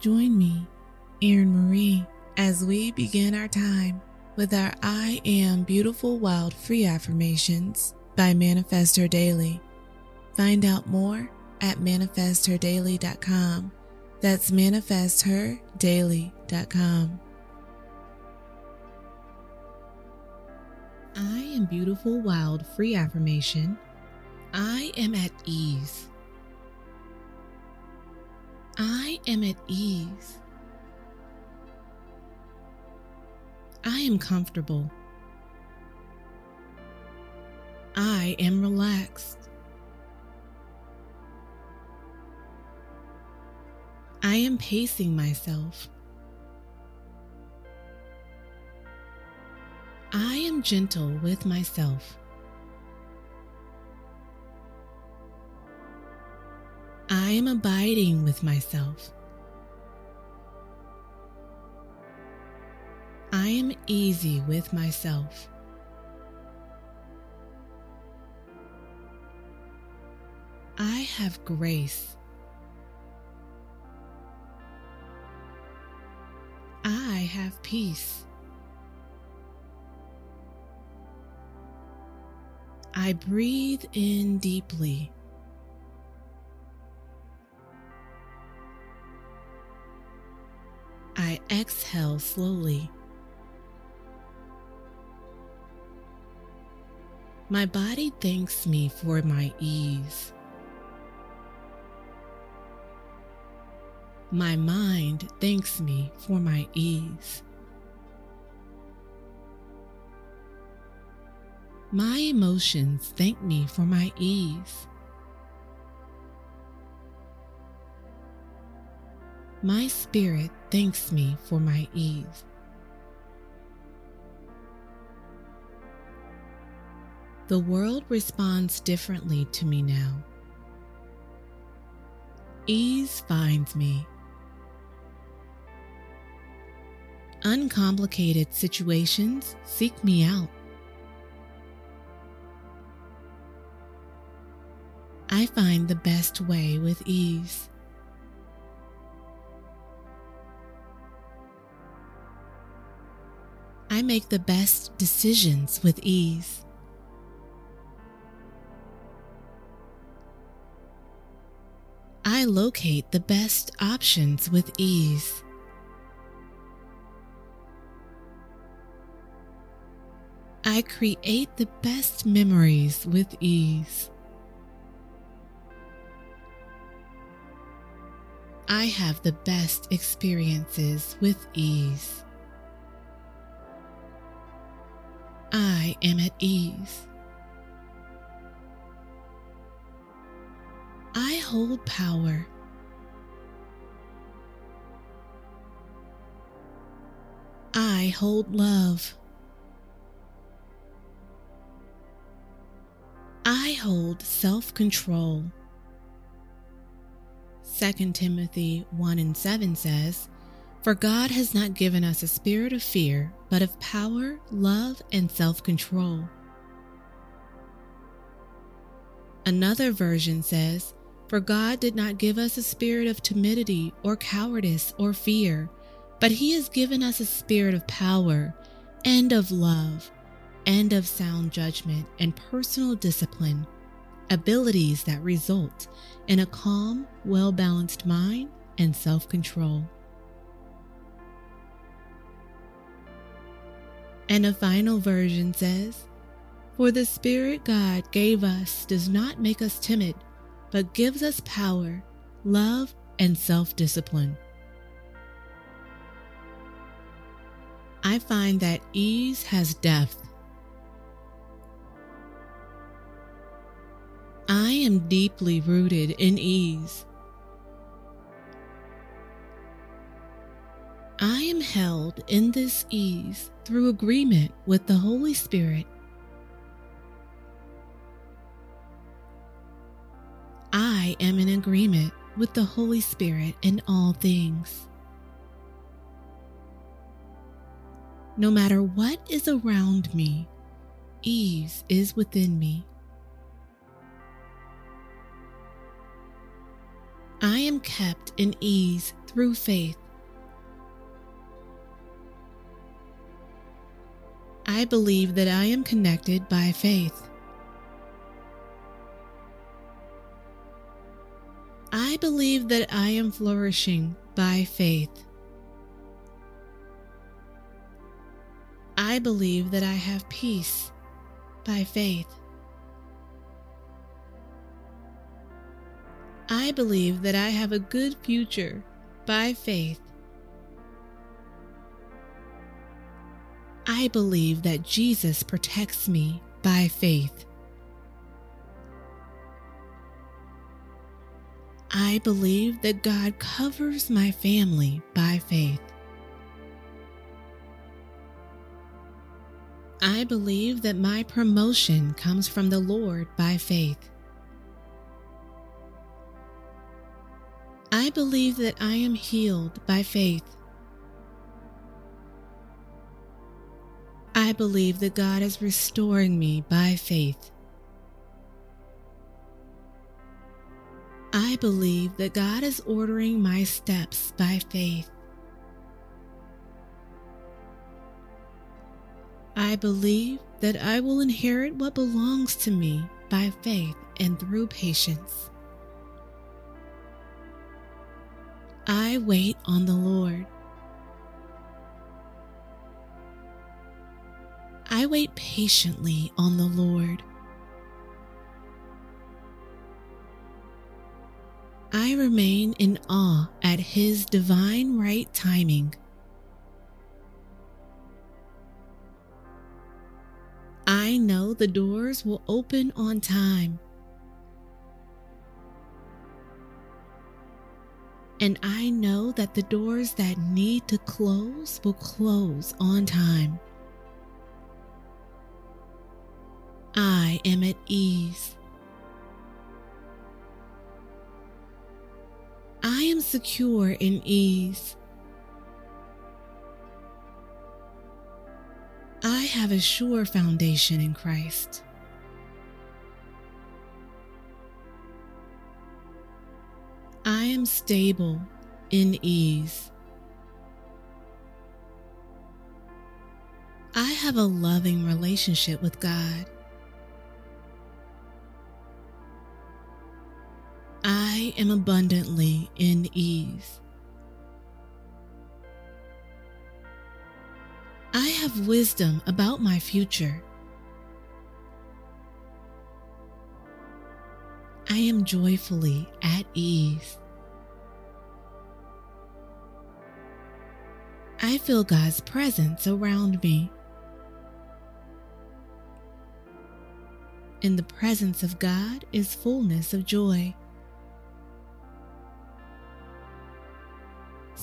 Join me, Erin Marie, as we begin our time with our I Am Beautiful Wild Free Affirmations by Manifest Her Daily. Find out more at manifestherdaily.com. That's manifestherdaily.com. I am beautiful, wild, free affirmation. I am at ease. I am at ease. I am comfortable. I am relaxed. I am pacing myself. I am gentle with myself. Am abiding with myself. I am easy with myself. I have grace. I have peace. I breathe in deeply. Exhale slowly. My body thanks me for my ease. My mind thanks me for my ease. My emotions thank me for my ease. My spirit thanks me for my ease. The world responds differently to me now. Ease finds me. Uncomplicated situations seek me out. I find the best way with ease. I make the best decisions with ease. I locate the best options with ease. I create the best memories with ease. I have the best experiences with ease. I am at ease. I hold power. I hold love. I hold self control. 2 Timothy 1 and 7 says, For God has not given us a spirit of fear, but of power, love, and self control. Another version says, For God did not give us a spirit of timidity or cowardice or fear, but He has given us a spirit of power and of love and of sound judgment and personal discipline, abilities that result in a calm, well balanced mind and self control. And a final version says, For the Spirit God gave us does not make us timid, but gives us power, love, and self discipline. I find that ease has depth I am deeply rooted in ease. I am held in this ease through agreement with the Holy Spirit. I am in agreement with the Holy Spirit in all things. No matter what is around me, ease is within me. I am kept in ease through faith. I believe that I am connected by faith. I believe that I am flourishing by faith. I believe that I have peace by faith. I believe that I have a good future by faith. I believe that Jesus protects me by faith. I believe that God covers my family by faith. I believe that my promotion comes from the Lord by faith. I believe that I am healed by faith. I believe that God is restoring me by faith. I believe that God is ordering my steps by faith. I believe that I will inherit what belongs to me by faith and through patience. I wait on the Lord. I wait patiently on the Lord. I remain in awe at His divine right timing. I know the doors will open on time. And I know that the doors that need to close will close on time. I am at ease. I am secure in ease. I have a sure foundation in Christ. I am stable in ease. I have a loving relationship with God. I am abundantly in ease. I have wisdom about my future. I am joyfully at ease. I feel God's presence around me. In the presence of God is fullness of joy.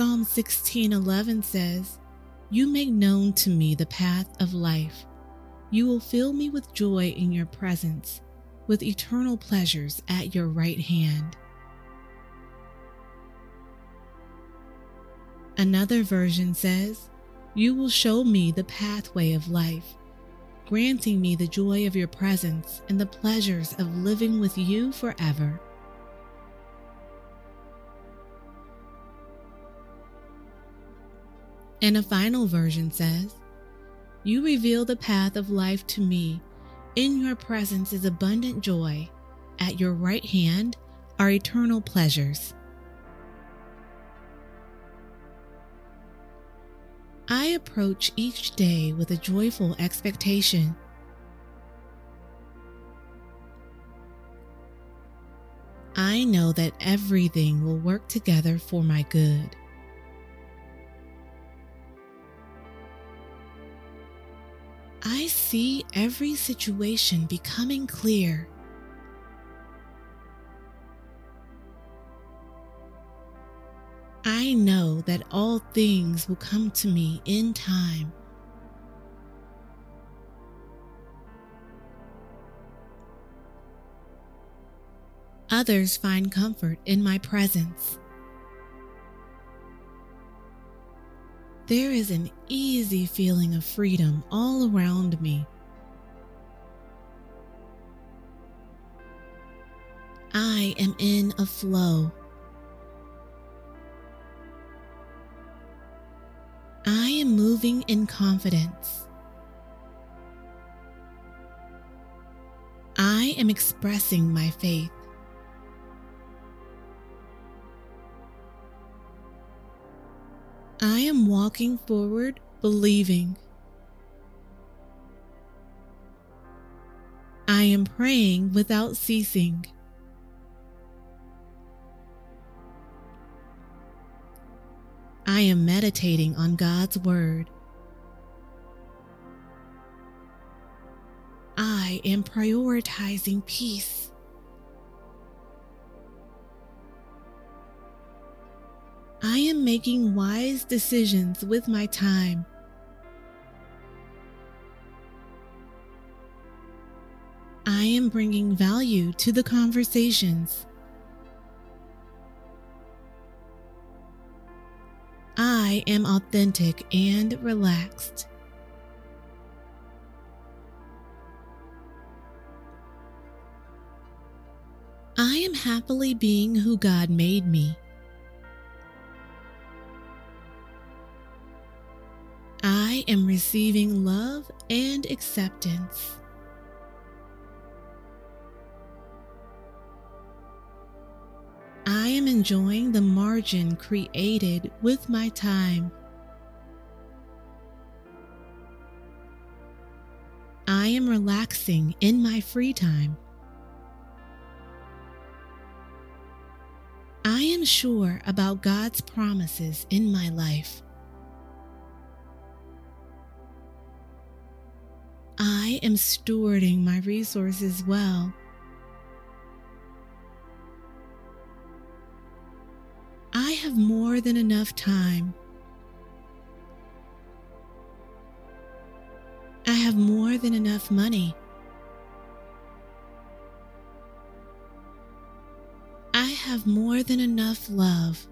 Psalm 16:11 says, "You make known to me the path of life. You will fill me with joy in your presence." with eternal pleasures at your right hand. Another version says, You will show me the pathway of life, granting me the joy of your presence and the pleasures of living with you forever. And a final version says, You reveal the path of life to me in your presence is abundant joy. At your right hand are eternal pleasures. I approach each day with a joyful expectation. I know that everything will work together for my good. I see every situation becoming clear. I know that all things will come to me in time. Others find comfort in my presence. There is an easy feeling of freedom all around me. I am in a flow. I am moving in confidence. I am expressing my faith. Walking forward believing. I am praying without ceasing. I am meditating on God's Word. I am prioritizing peace. I am making wise decisions with my time. I am bringing value to the conversations. I am authentic and relaxed. I am happily being who God made me. Am receiving love and acceptance. I am enjoying the margin created with my time. I am relaxing in my free time. I am sure about God's promises in my life. Am stewarding my resources well. I have more than enough time. I have more than enough money. I have more than enough love.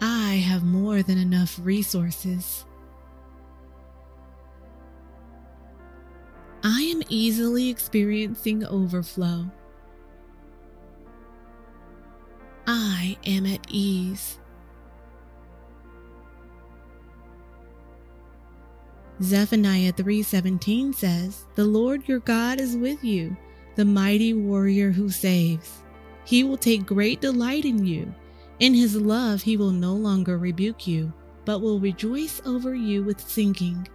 I have more than enough resources. Easily experiencing overflow. I am at ease. Zephaniah 3:17 says, "The Lord your God is with you, the mighty warrior who saves. He will take great delight in you. In his love he will no longer rebuke you, but will rejoice over you with singing."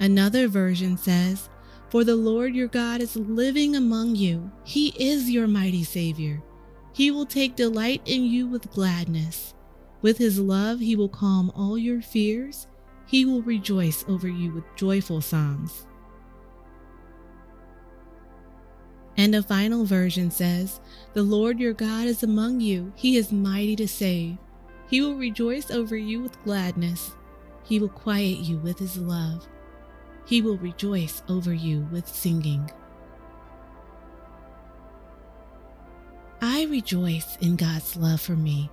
Another version says, for the Lord your God is living among you. He is your mighty Savior. He will take delight in you with gladness. With his love, he will calm all your fears. He will rejoice over you with joyful songs. And a final version says, The Lord your God is among you. He is mighty to save. He will rejoice over you with gladness. He will quiet you with his love. He will rejoice over you with singing. I rejoice in God's love for me.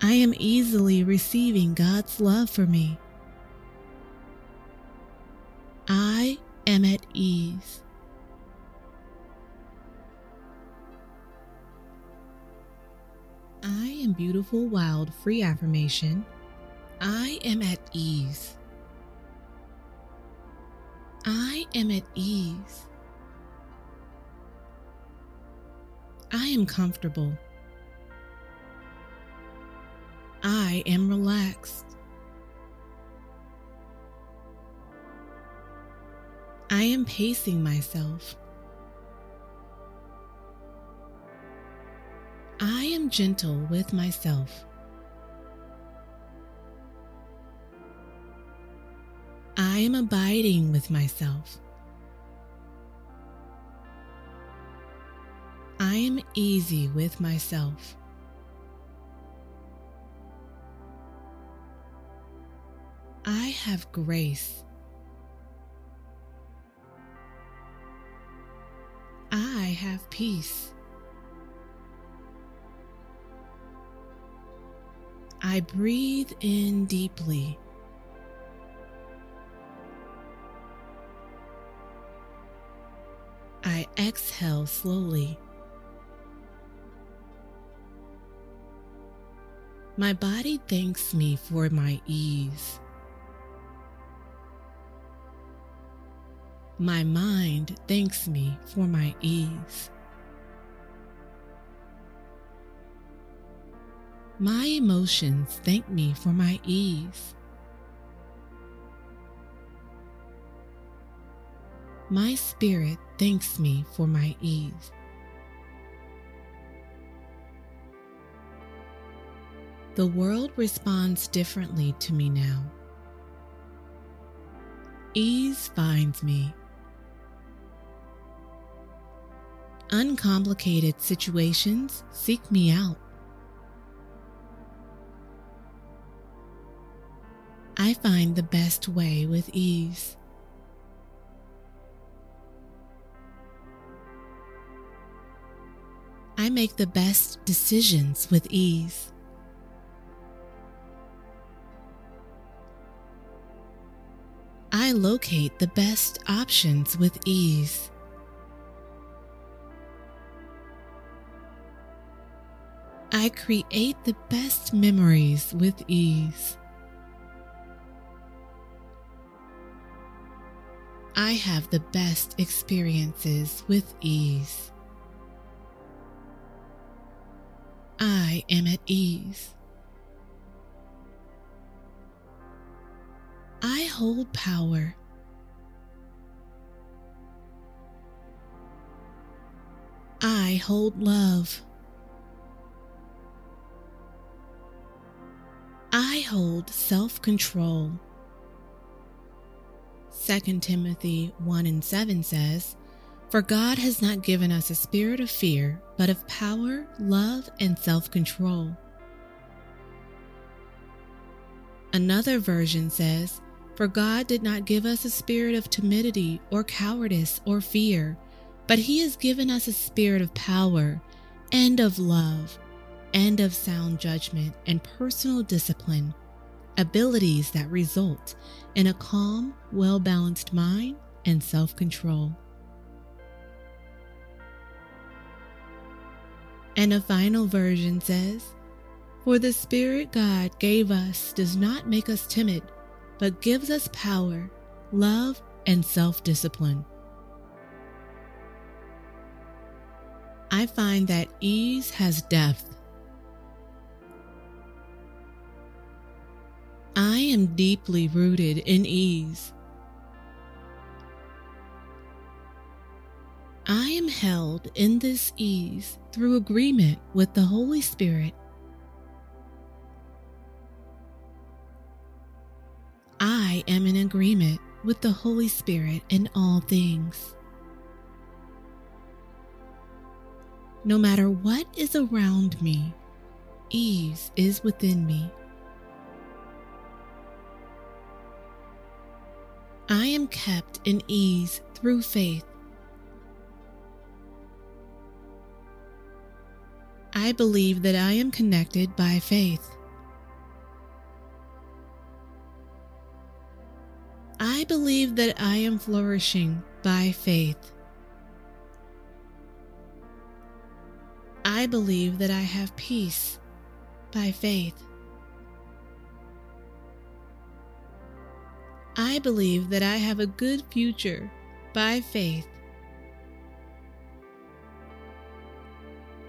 I am easily receiving God's love for me. I am at ease. I am beautiful, wild, free affirmation I am at ease. I am at ease. I am comfortable. I am relaxed. I am pacing myself. I am gentle with myself. I am abiding with myself. I am easy with myself. I have grace. I have peace. I breathe in deeply. Exhale slowly. My body thanks me for my ease. My mind thanks me for my ease. My emotions thank me for my ease. My spirit thanks me for my ease. The world responds differently to me now. Ease finds me. Uncomplicated situations seek me out. I find the best way with ease. Make the best decisions with ease. I locate the best options with ease. I create the best memories with ease. I have the best experiences with ease. I am at ease. I hold power. I hold love. I hold self control. 2 Timothy 1 and 7 says, For God has not given us a spirit of fear, but of power, love, and self control. Another version says, For God did not give us a spirit of timidity or cowardice or fear, but He has given us a spirit of power and of love and of sound judgment and personal discipline, abilities that result in a calm, well balanced mind and self control. And a final version says, For the Spirit God gave us does not make us timid, but gives us power, love, and self discipline. I find that ease has depth I am deeply rooted in ease. I am held in this ease through agreement with the Holy Spirit. I am in agreement with the Holy Spirit in all things. No matter what is around me, ease is within me. I am kept in ease through faith. I believe that I am connected by faith. I believe that I am flourishing by faith. I believe that I have peace by faith. I believe that I have a good future by faith.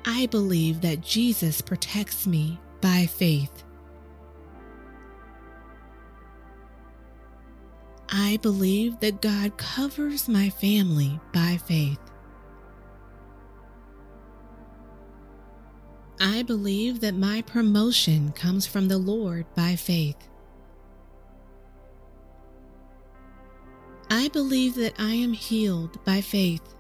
I believe that Jesus protects me by faith. I believe that God covers my family by faith. I believe that my promotion comes from the Lord by faith. I believe that I am healed by faith.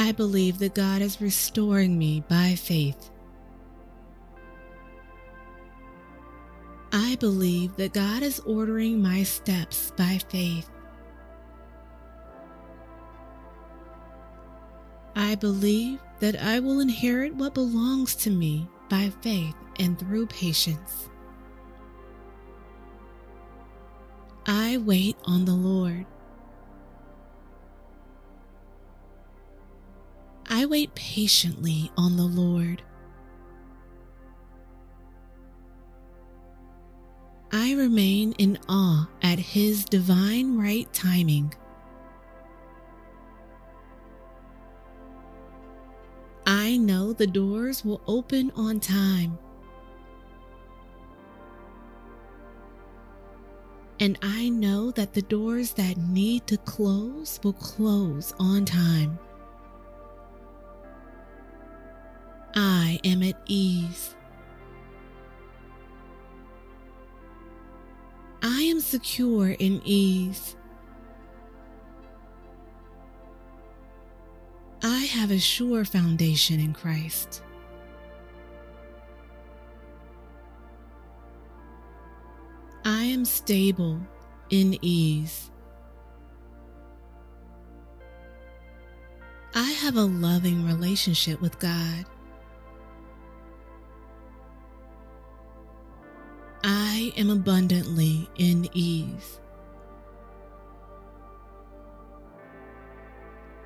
I believe that God is restoring me by faith. I believe that God is ordering my steps by faith. I believe that I will inherit what belongs to me by faith and through patience. I wait on the Lord. I wait patiently on the Lord. I remain in awe at His divine right timing. I know the doors will open on time. And I know that the doors that need to close will close on time. I am at ease. I am secure in ease. I have a sure foundation in Christ. I am stable in ease. I have a loving relationship with God. Am abundantly in ease.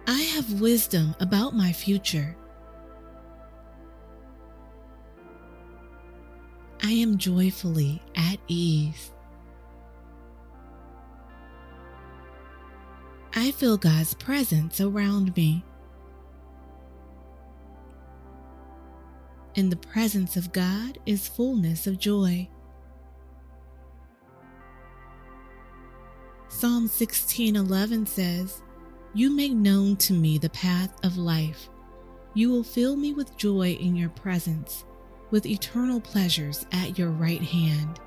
I have wisdom about my future. I am joyfully at ease. I feel God's presence around me. In the presence of God is fullness of joy. Psalm 16:11 says, "You make known to me the path of life. You will fill me with joy in your presence, with eternal pleasures at your right hand."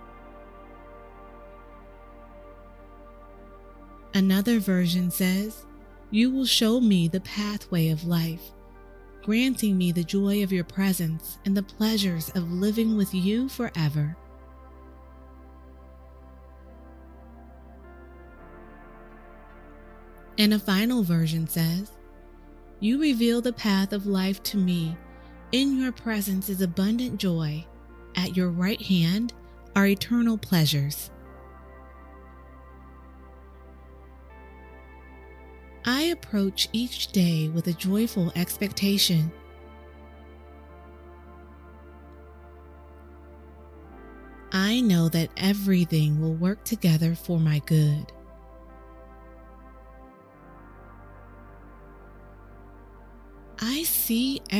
Another version says, "You will show me the pathway of life, granting me the joy of your presence and the pleasures of living with you forever." And a final version says, You reveal the path of life to me. In your presence is abundant joy. At your right hand are eternal pleasures. I approach each day with a joyful expectation. I know that everything will work together for my good.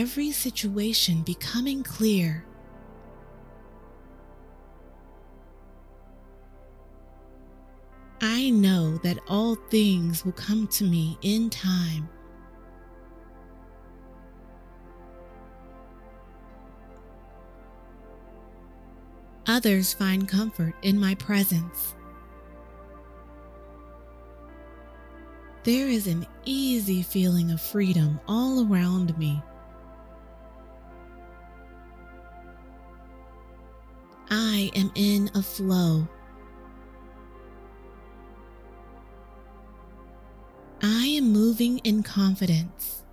Every situation becoming clear. I know that all things will come to me in time. Others find comfort in my presence. There is an easy feeling of freedom all around me. I am in a flow. I am moving in confidence.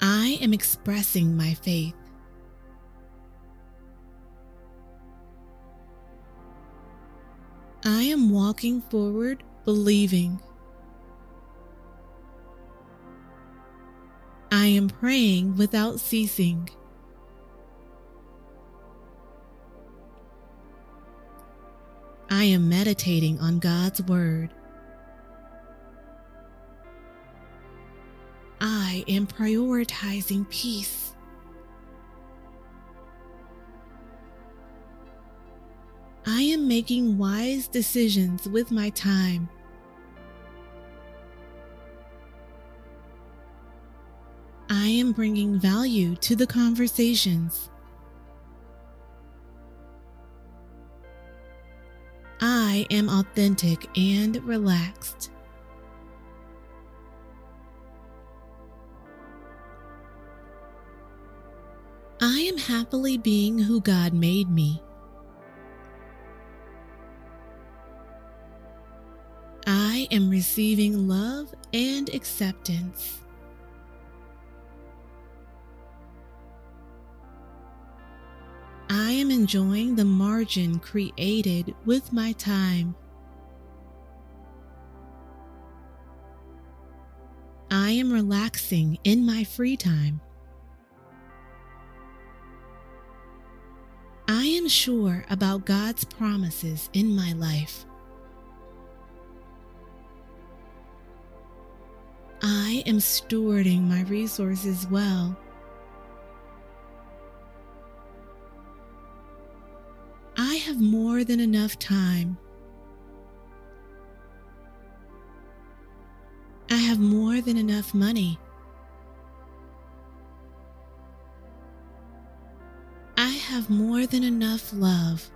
I am expressing my faith. I am walking forward believing. I am praying without ceasing. I am meditating on God's Word. I am prioritizing peace. I am making wise decisions with my time. I am bringing value to the conversations. I am authentic and relaxed. I am happily being who God made me. I am receiving love and acceptance. I am enjoying the margin created with my time. I am relaxing in my free time. I am sure about God's promises in my life. I am stewarding my resources well. Have more than enough time. I have more than enough money. I have more than enough love.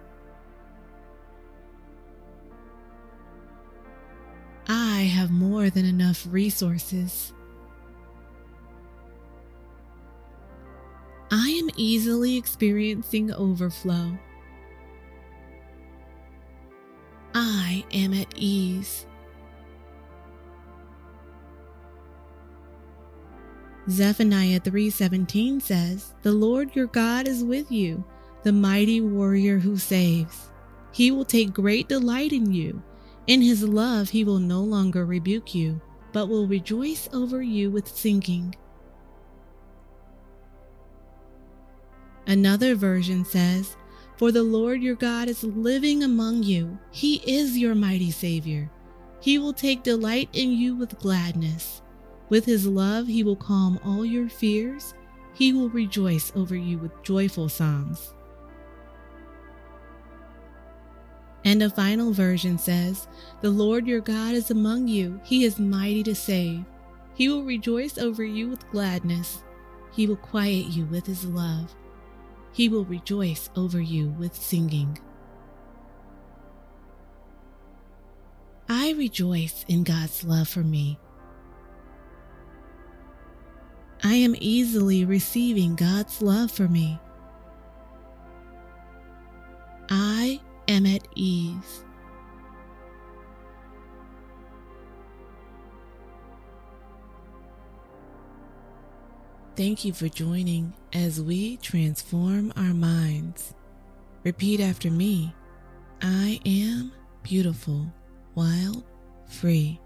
I have more than enough resources. I am easily experiencing overflow. Am at ease. Zephaniah 3:17 says, "The Lord your God is with you, the mighty warrior who saves. He will take great delight in you. In his love he will no longer rebuke you, but will rejoice over you with singing." Another version says, For the Lord your God is living among you. He is your mighty Savior. He will take delight in you with gladness. With his love, he will calm all your fears. He will rejoice over you with joyful songs. And a final version says, The Lord your God is among you. He is mighty to save. He will rejoice over you with gladness. He will quiet you with his love. He will rejoice over you with singing. I rejoice in God's love for me. I am easily receiving God's love for me. I am at ease. Thank you for joining as we transform our minds. Repeat after me I am beautiful, wild, free.